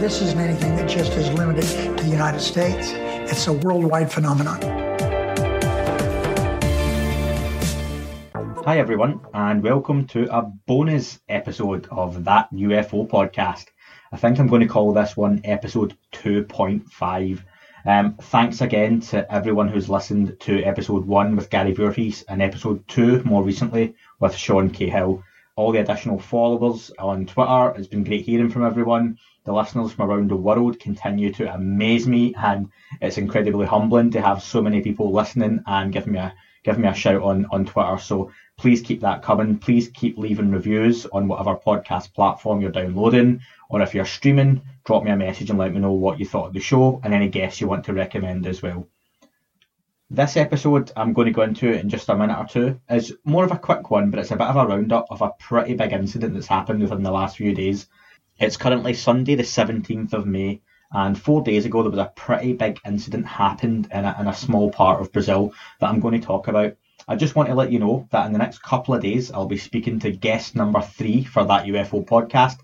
This isn't anything that just is limited to the United States. It's a worldwide phenomenon. Hi, everyone, and welcome to a bonus episode of That UFO podcast. I think I'm going to call this one episode 2.5. Um, thanks again to everyone who's listened to episode 1 with Gary Voorhis and episode 2 more recently with Sean Cahill. All the additional followers on Twitter, it's been great hearing from everyone. The listeners from around the world continue to amaze me, and it's incredibly humbling to have so many people listening and giving me a give me a shout on on Twitter. So please keep that coming. Please keep leaving reviews on whatever podcast platform you're downloading, or if you're streaming, drop me a message and let me know what you thought of the show and any guests you want to recommend as well. This episode I'm going to go into in just a minute or two is more of a quick one, but it's a bit of a roundup of a pretty big incident that's happened within the last few days. It's currently Sunday, the 17th of May, and four days ago there was a pretty big incident happened in a, in a small part of Brazil that I'm going to talk about. I just want to let you know that in the next couple of days I'll be speaking to guest number three for that UFO podcast,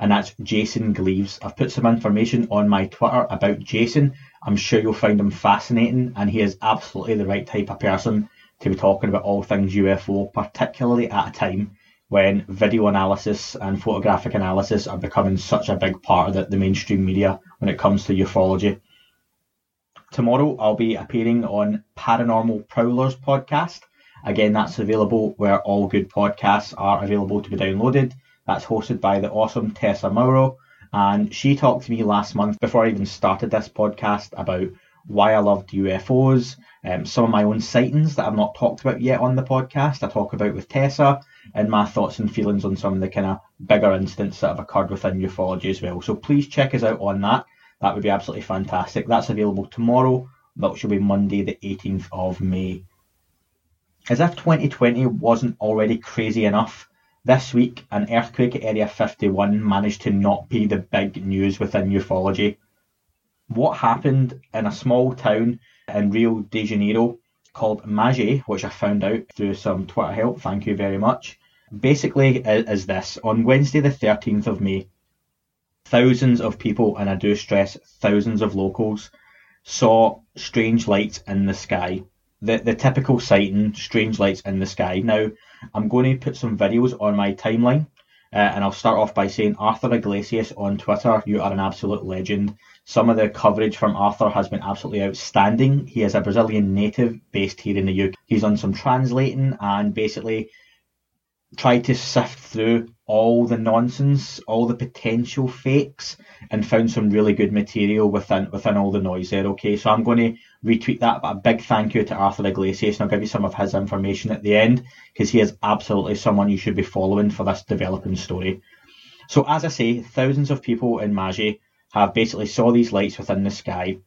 and that's Jason Gleaves. I've put some information on my Twitter about Jason. I'm sure you'll find him fascinating, and he is absolutely the right type of person to be talking about all things UFO, particularly at a time when video analysis and photographic analysis are becoming such a big part of the, the mainstream media when it comes to ufology. Tomorrow I'll be appearing on Paranormal Prowlers podcast. Again, that's available where all good podcasts are available to be downloaded. That's hosted by the awesome Tessa Mauro. And she talked to me last month before I even started this podcast about why I loved UFOs, um, some of my own sightings that I've not talked about yet on the podcast. I talk about with Tessa, and my thoughts and feelings on some of the kind of bigger incidents that have occurred within ufology as well. So please check us out on that. That would be absolutely fantastic. That's available tomorrow. That should be Monday, the 18th of May. As if 2020 wasn't already crazy enough, this week an earthquake at Area 51 managed to not be the big news within ufology. What happened in a small town in Rio de Janeiro called Magé, which I found out through some Twitter help, thank you very much, basically is this. On Wednesday, the 13th of May, thousands of people, and I do stress thousands of locals, saw strange lights in the sky. The, the typical sighting, strange lights in the sky. Now, I'm going to put some videos on my timeline, uh, and I'll start off by saying Arthur Iglesias on Twitter, you are an absolute legend. Some of the coverage from Arthur has been absolutely outstanding. He is a Brazilian native based here in the UK. He's done some translating and basically tried to sift through all the nonsense, all the potential fakes, and found some really good material within within all the noise there. Okay, so I'm going to retweet that. But a big thank you to Arthur Iglesias, and I'll give you some of his information at the end because he is absolutely someone you should be following for this developing story. So as I say, thousands of people in Magé have basically saw these lights within the sky.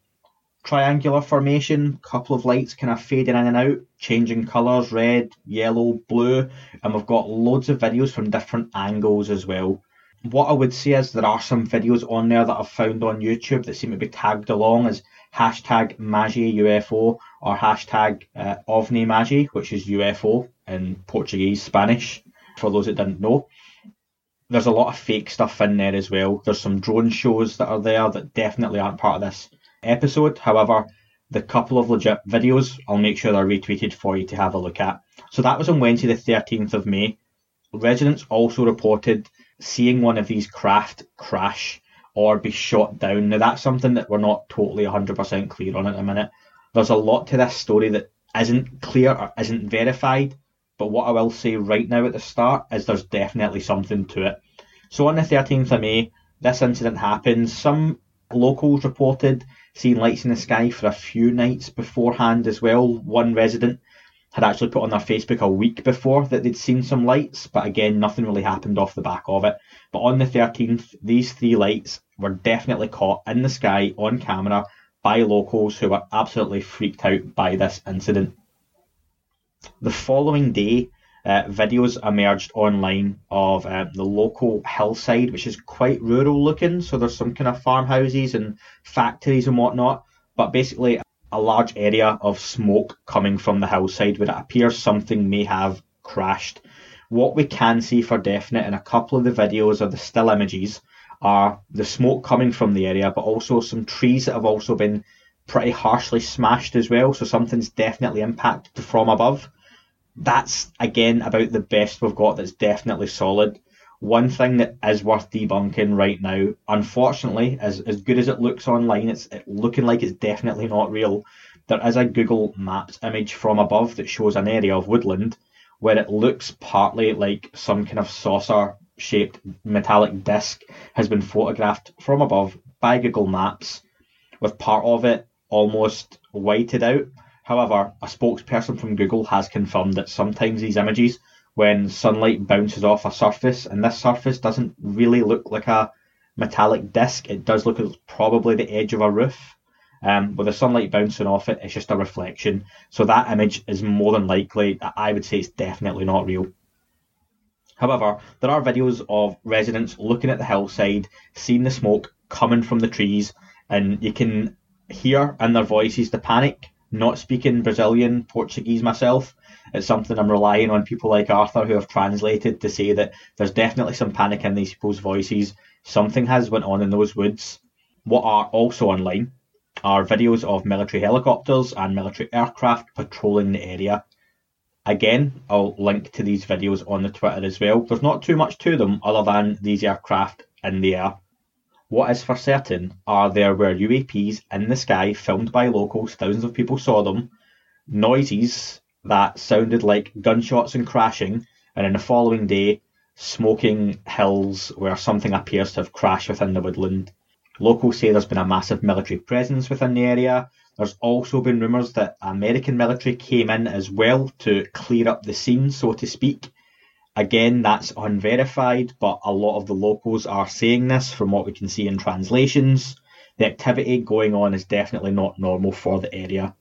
Triangular formation, couple of lights kind of fading in and out, changing colours, red, yellow, blue, and we've got loads of videos from different angles as well. What I would say is there are some videos on there that I've found on YouTube that seem to be tagged along as hashtag Magé UFO or hashtag uh, OVNI Magé, which is UFO in Portuguese, Spanish, for those that didn't know there's a lot of fake stuff in there as well. There's some drone shows that are there that definitely aren't part of this episode. However, the couple of legit videos, I'll make sure they're retweeted for you to have a look at. So that was on Wednesday, the 13th of May. Residents also reported seeing one of these craft crash or be shot down. Now, that's something that we're not totally 100% clear on at the minute. There's a lot to this story that isn't clear or isn't verified, but what I will say right now at the start is there's definitely something to it. So on the 13th of May, this incident happened. Some locals reported seeing lights in the sky for a few nights beforehand as well. One resident had actually put on their Facebook a week before that they'd seen some lights, but again, nothing really happened off the back of it. But on the 13th, these three lights were definitely caught in the sky on camera by locals who were absolutely freaked out by this incident. The following day, uh, videos emerged online of uh, the local hillside, which is quite rural looking. So there's some kind of farmhouses and factories and whatnot, but basically a large area of smoke coming from the hillside where it appears something may have crashed. What we can see for definite in a couple of the videos or the still images are the smoke coming from the area, but also some trees that have also been pretty harshly smashed as well. So something's definitely impacted from above. That's again about the best we've got that's definitely solid. One thing that is worth debunking right now, unfortunately, as, as good as it looks online, it's it looking like it's definitely not real. There is a Google Maps image from above that shows an area of woodland where it looks partly like some kind of saucer shaped metallic disc has been photographed from above by Google Maps, with part of it almost whited out. However, a spokesperson from Google has confirmed that sometimes these images when sunlight bounces off a surface, and this surface doesn't really look like a metallic disc. It does look like probably the edge of a roof. Um, with the sunlight bouncing off it, it's just a reflection. So that image is more than likely, I would say it's definitely not real. However, there are videos of residents looking at the hillside, seeing the smoke coming from the trees, and you can hear in their voices the panic. Not speaking Brazilian, Portuguese myself, it's something I'm relying on people like Arthur who have translated to say that there's definitely some panic in these people's voices. Something has went on in those woods. What are also online are videos of military helicopters and military aircraft patrolling the area. Again, I'll link to these videos on the Twitter as well. There's not too much to them other than these aircraft in the air. What is for certain are there were UAPs in the sky filmed by locals, thousands of people saw them, noises that sounded like gunshots and crashing, and in the following day, smoking hills where something appears to have crashed within the woodland. Locals say there's been a massive military presence within the area. There's also been rumours that American military came in as well to clear up the scene, so to speak. Again, that's unverified, but a lot of the locals are saying this from what we can see in translations. The activity going on is definitely not normal for the area.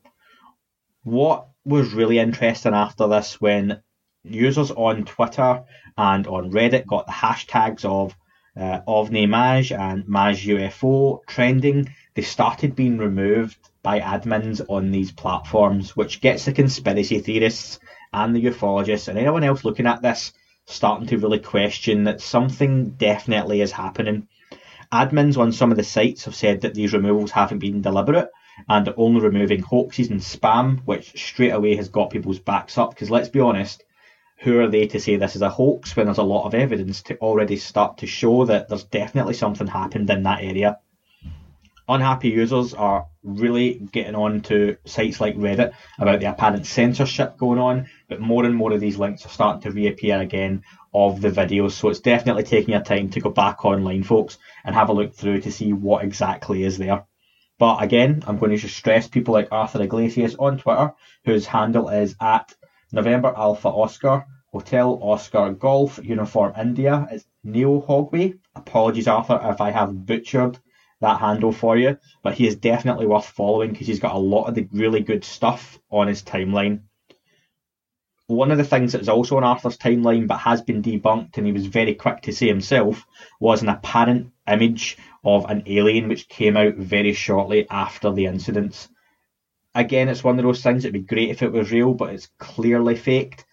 What was really interesting after this when users on Twitter and on Reddit got the hashtags of uh, OVNI Magé and Magé UFO trending, they started being removed by admins on these platforms, which gets the conspiracy theorists and the ufologists and anyone else looking at this starting to really question that something definitely is happening. Admins on some of the sites have said that these removals haven't been deliberate and are only removing hoaxes and spam, which straight away has got people's backs up. Because let's be honest, who are they to say this is a hoax when there's a lot of evidence to already start to show that there's definitely something happened in that area? Unhappy users are really getting on to sites like Reddit about the apparent censorship going on, but more and more of these links are starting to reappear again of the videos. So it's definitely taking your time to go back online, folks, and have a look through to see what exactly is there. But again, I'm going to just stress people like Arthur Iglesias on Twitter, whose handle is at November Alpha Oscar Hotel Oscar Golf Uniform India. It's Neil Hogway. Apologies, Arthur, if I have butchered that handle for you, but he is definitely worth following because he's got a lot of the really good stuff on his timeline. One of the things that is also on Arthur's timeline but has been debunked, and he was very quick to say himself, was an apparent image of an alien which came out very shortly after the incidents. Again, it's one of those things, it'd be great if it was real, but it's clearly faked,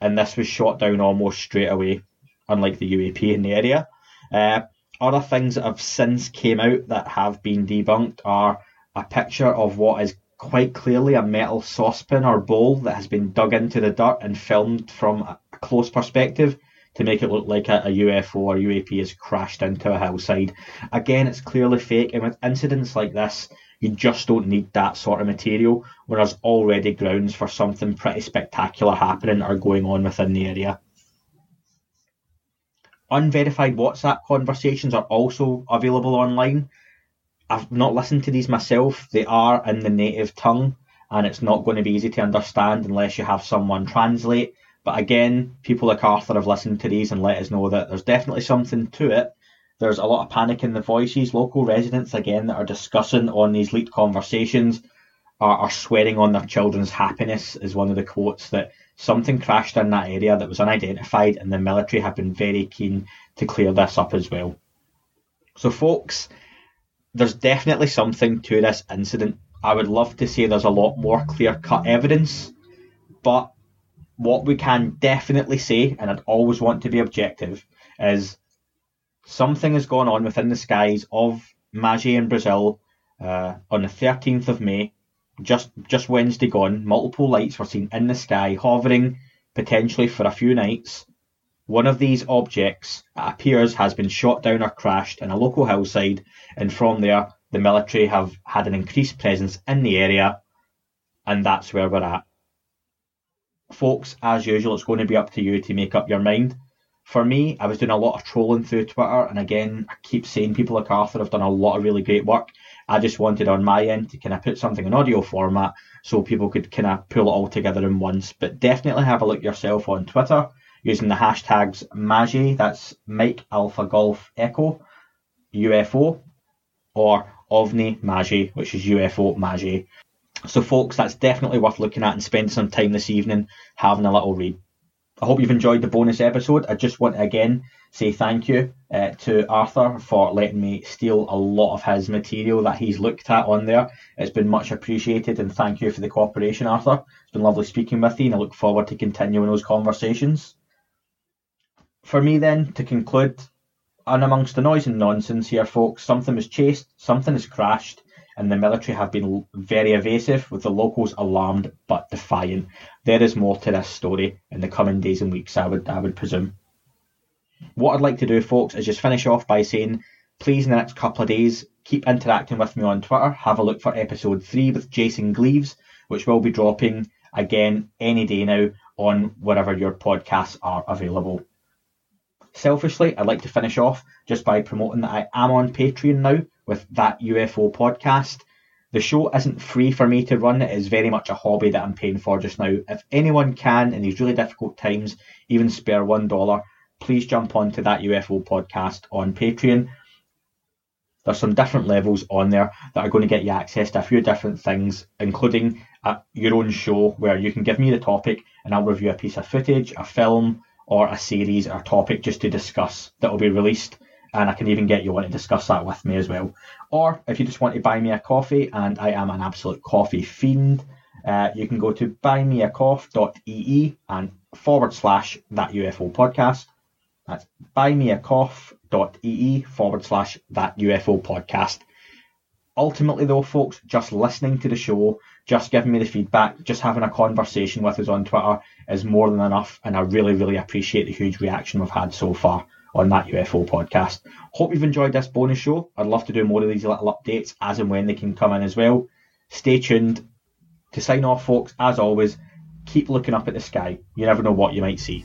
and this was shot down almost straight away, unlike the UAP in the area. Uh, other things that have since came out that have been debunked are a picture of what is quite clearly a metal saucepan or bowl that has been dug into the dirt and filmed from a close perspective to make it look like a, a UFO or UAP has crashed into a hillside. Again, it's clearly fake, and with incidents like this, you just don't need that sort of material when there's already grounds for something pretty spectacular happening or going on within the area. Unverified WhatsApp conversations are also available online. I've not listened to these myself. They are in the native tongue, and it's not going to be easy to understand unless you have someone translate. But again, people like Arthur have listened to these and let us know that there's definitely something to it. There's a lot of panic in the voices. Local residents, again, that are discussing on these leaked conversations are, are swearing on their children's happiness, is one of the quotes that something crashed in that area that was unidentified, and the military have been very keen to clear this up as well. So, folks, there's definitely something to this incident. I would love to say there's a lot more clear cut evidence, but what we can definitely say, and I'd always want to be objective, is something has gone on within the skies of Magé in Brazil uh, on the 13th of May, just just Wednesday gone. Multiple lights were seen in the sky, hovering potentially for a few nights. One of these objects, it appears, has been shot down or crashed in a local hillside, and from there, the military have had an increased presence in the area, and that's where we're at. Folks, as usual, it's going to be up to you to make up your mind. For me, I was doing a lot of trolling through Twitter, and again, I keep saying people like Arthur have done a lot of really great work. I just wanted on my end to kind of put something in audio format so people could kind of pull it all together in once. But definitely have a look yourself on Twitter using the hashtags Magé, that's Mike Alpha Golf Echo, UFO, or OVNI Magé, which is UFO Magé. So, folks, that's definitely worth looking at and spending some time this evening having a little read. I hope you've enjoyed the bonus episode. I just want to again say thank you uh, to Arthur for letting me steal a lot of his material that he's looked at on there. It's been much appreciated and thank you for the cooperation, Arthur. It's been lovely speaking with you and I look forward to continuing those conversations. For me, then, to conclude, and amongst the noise and nonsense here, folks, something was chased, something has crashed, and the military have been very evasive, with the locals alarmed but defiant. There is more to this story in the coming days and weeks, I would, I would presume. What I'd like to do, folks, is just finish off by saying, please, in the next couple of days, keep interacting with me on Twitter. Have a look for episode three with Jason Gleaves, which will be dropping again any day now on wherever your podcasts are available. Selfishly, I'd like to finish off just by promoting that I am on Patreon now with that UFO podcast. The show isn't free for me to run, it is very much a hobby that I'm paying for just now. If anyone can, in these really difficult times, even spare one dollar, please jump onto that UFO podcast on Patreon. There's some different levels on there that are going to get you access to a few different things, including a, your own show where you can give me the topic and I'll review a piece of footage, a film, or a series or topic just to discuss that will be released. And I can even get you on to discuss that with me as well. Or if you just want to buy me a coffee, and I am an absolute coffee fiend, uh, you can go to buymeacoff.ee and forward slash that UFO podcast. That's buymeacoff.ee forward slash that UFO podcast. Ultimately, though, folks, just listening to the show, just giving me the feedback, just having a conversation with us on Twitter is more than enough. And I really, really appreciate the huge reaction we've had so far on that UFO podcast. Hope you've enjoyed this bonus show. I'd love to do more of these little updates as and when they can come in as well. Stay tuned. To sign off, folks, as always, keep looking up at the sky. You never know what you might see.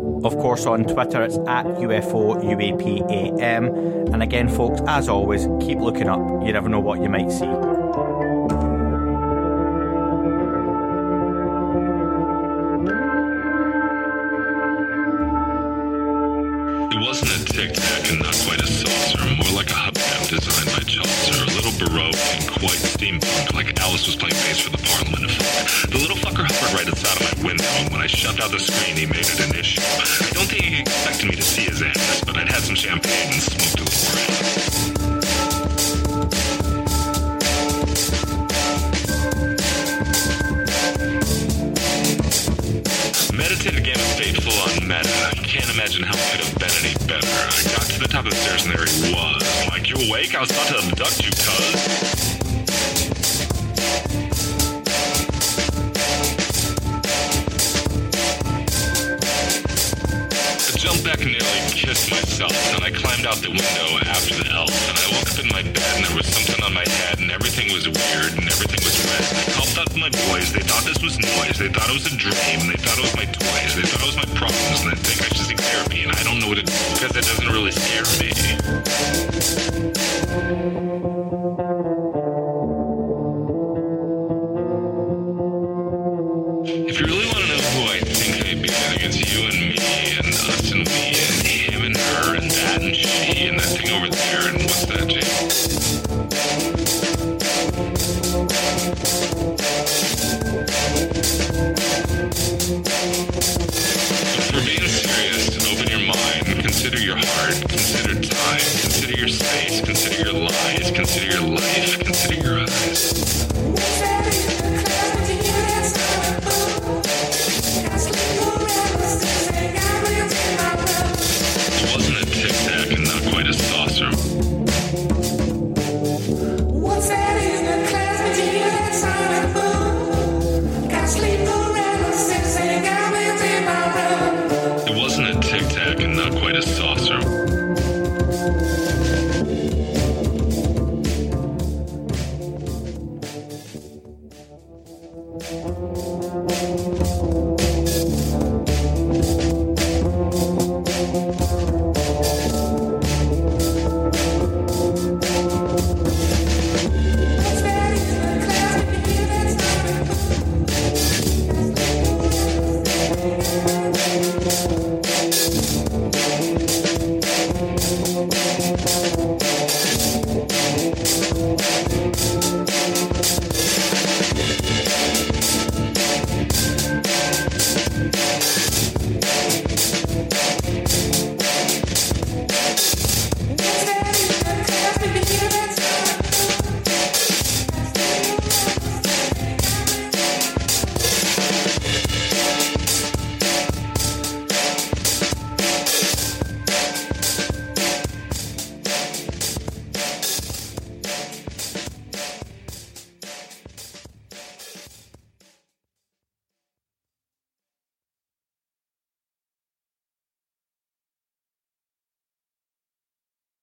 Of course, on Twitter, it's at UFO UAPAM. And again, folks, as always, keep looking up. You never know what you might see. Wasn't a tic tac and not quite a saucer, more like a hubcap designed by Chaucer, a little baroque and quite steampunk, like Alice was playing bass for the Parliament of Folk. The little fucker hovered right outside of my window, and when I shoved out the screen, he made it an issue. I don't think he expected me to see his ass, but I'd had some champagne and smoked a little around. Game of state full on meta. Can't imagine how it could have better. I got to the top of the stairs and there he was. Like, you awake? I was about to abduct you, cuz. I jumped back and nearly kissed myself, and I climbed out the window after the elf, and I woke up in my bed, and there was on my head, and everything was weird, and everything was red. And I called out my boys, they thought this was noise, they thought it was a dream, they thought it was my toys, they thought it was my problems, and they think I should seek therapy, and I don't know what it is, because it doesn't really scare me.